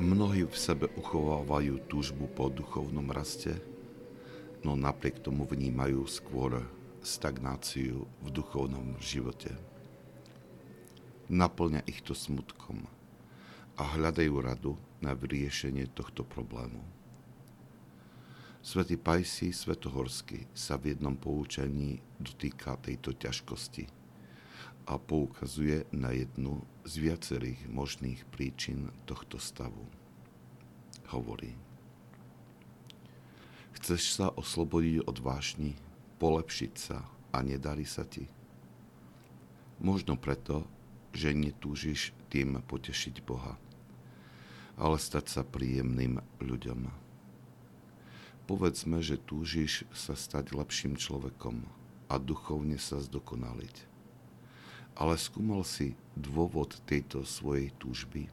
Mnohí v sebe uchovávajú túžbu po duchovnom raste, no napriek tomu vnímajú skôr stagnáciu v duchovnom živote. Naplňa ich to smutkom a hľadajú radu na vyriešenie tohto problému. Svetý Pajsi Svetohorský sa v jednom poučení dotýka tejto ťažkosti a poukazuje na jednu z viacerých možných príčin tohto stavu. Hovorí, chceš sa oslobodiť od vášni, polepšiť sa a nedarí sa ti? Možno preto, že netúžiš tým potešiť Boha, ale stať sa príjemným ľuďom Povedzme, že túžiš sa stať lepším človekom a duchovne sa zdokonaliť. Ale skúmal si dôvod tejto svojej túžby?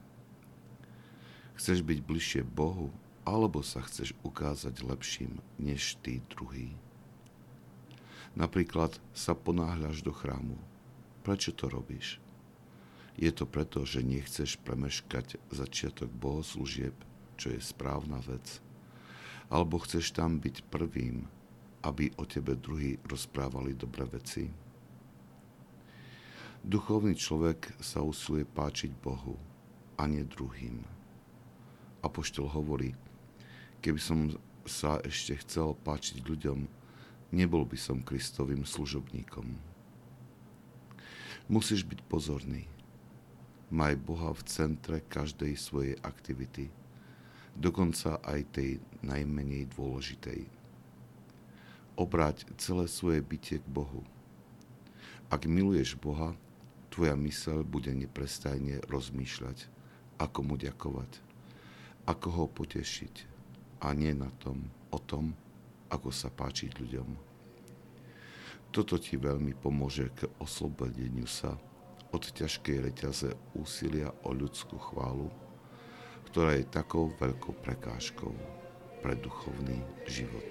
Chceš byť bližšie Bohu, alebo sa chceš ukázať lepším než tí druhý? Napríklad sa ponáhľaš do chrámu. Prečo to robíš? Je to preto, že nechceš premeškať začiatok bohoslúžieb, čo je správna vec – alebo chceš tam byť prvým, aby o tebe druhý rozprávali dobré veci? Duchovný človek sa usiluje páčiť Bohu a nie druhým. Apoštol hovorí, keby som sa ešte chcel páčiť ľuďom, nebol by som Kristovým služobníkom. Musíš byť pozorný. Maj Boha v centre každej svojej aktivity – dokonca aj tej najmenej dôležitej. Obráť celé svoje bytie k Bohu. Ak miluješ Boha, tvoja mysel bude neprestajne rozmýšľať, ako mu ďakovať, ako ho potešiť a nie na tom, o tom, ako sa páčiť ľuďom. Toto ti veľmi pomôže k oslobodeniu sa od ťažkej reťaze úsilia o ľudskú chválu ktorá je takou veľkou prekážkou pre duchovný život.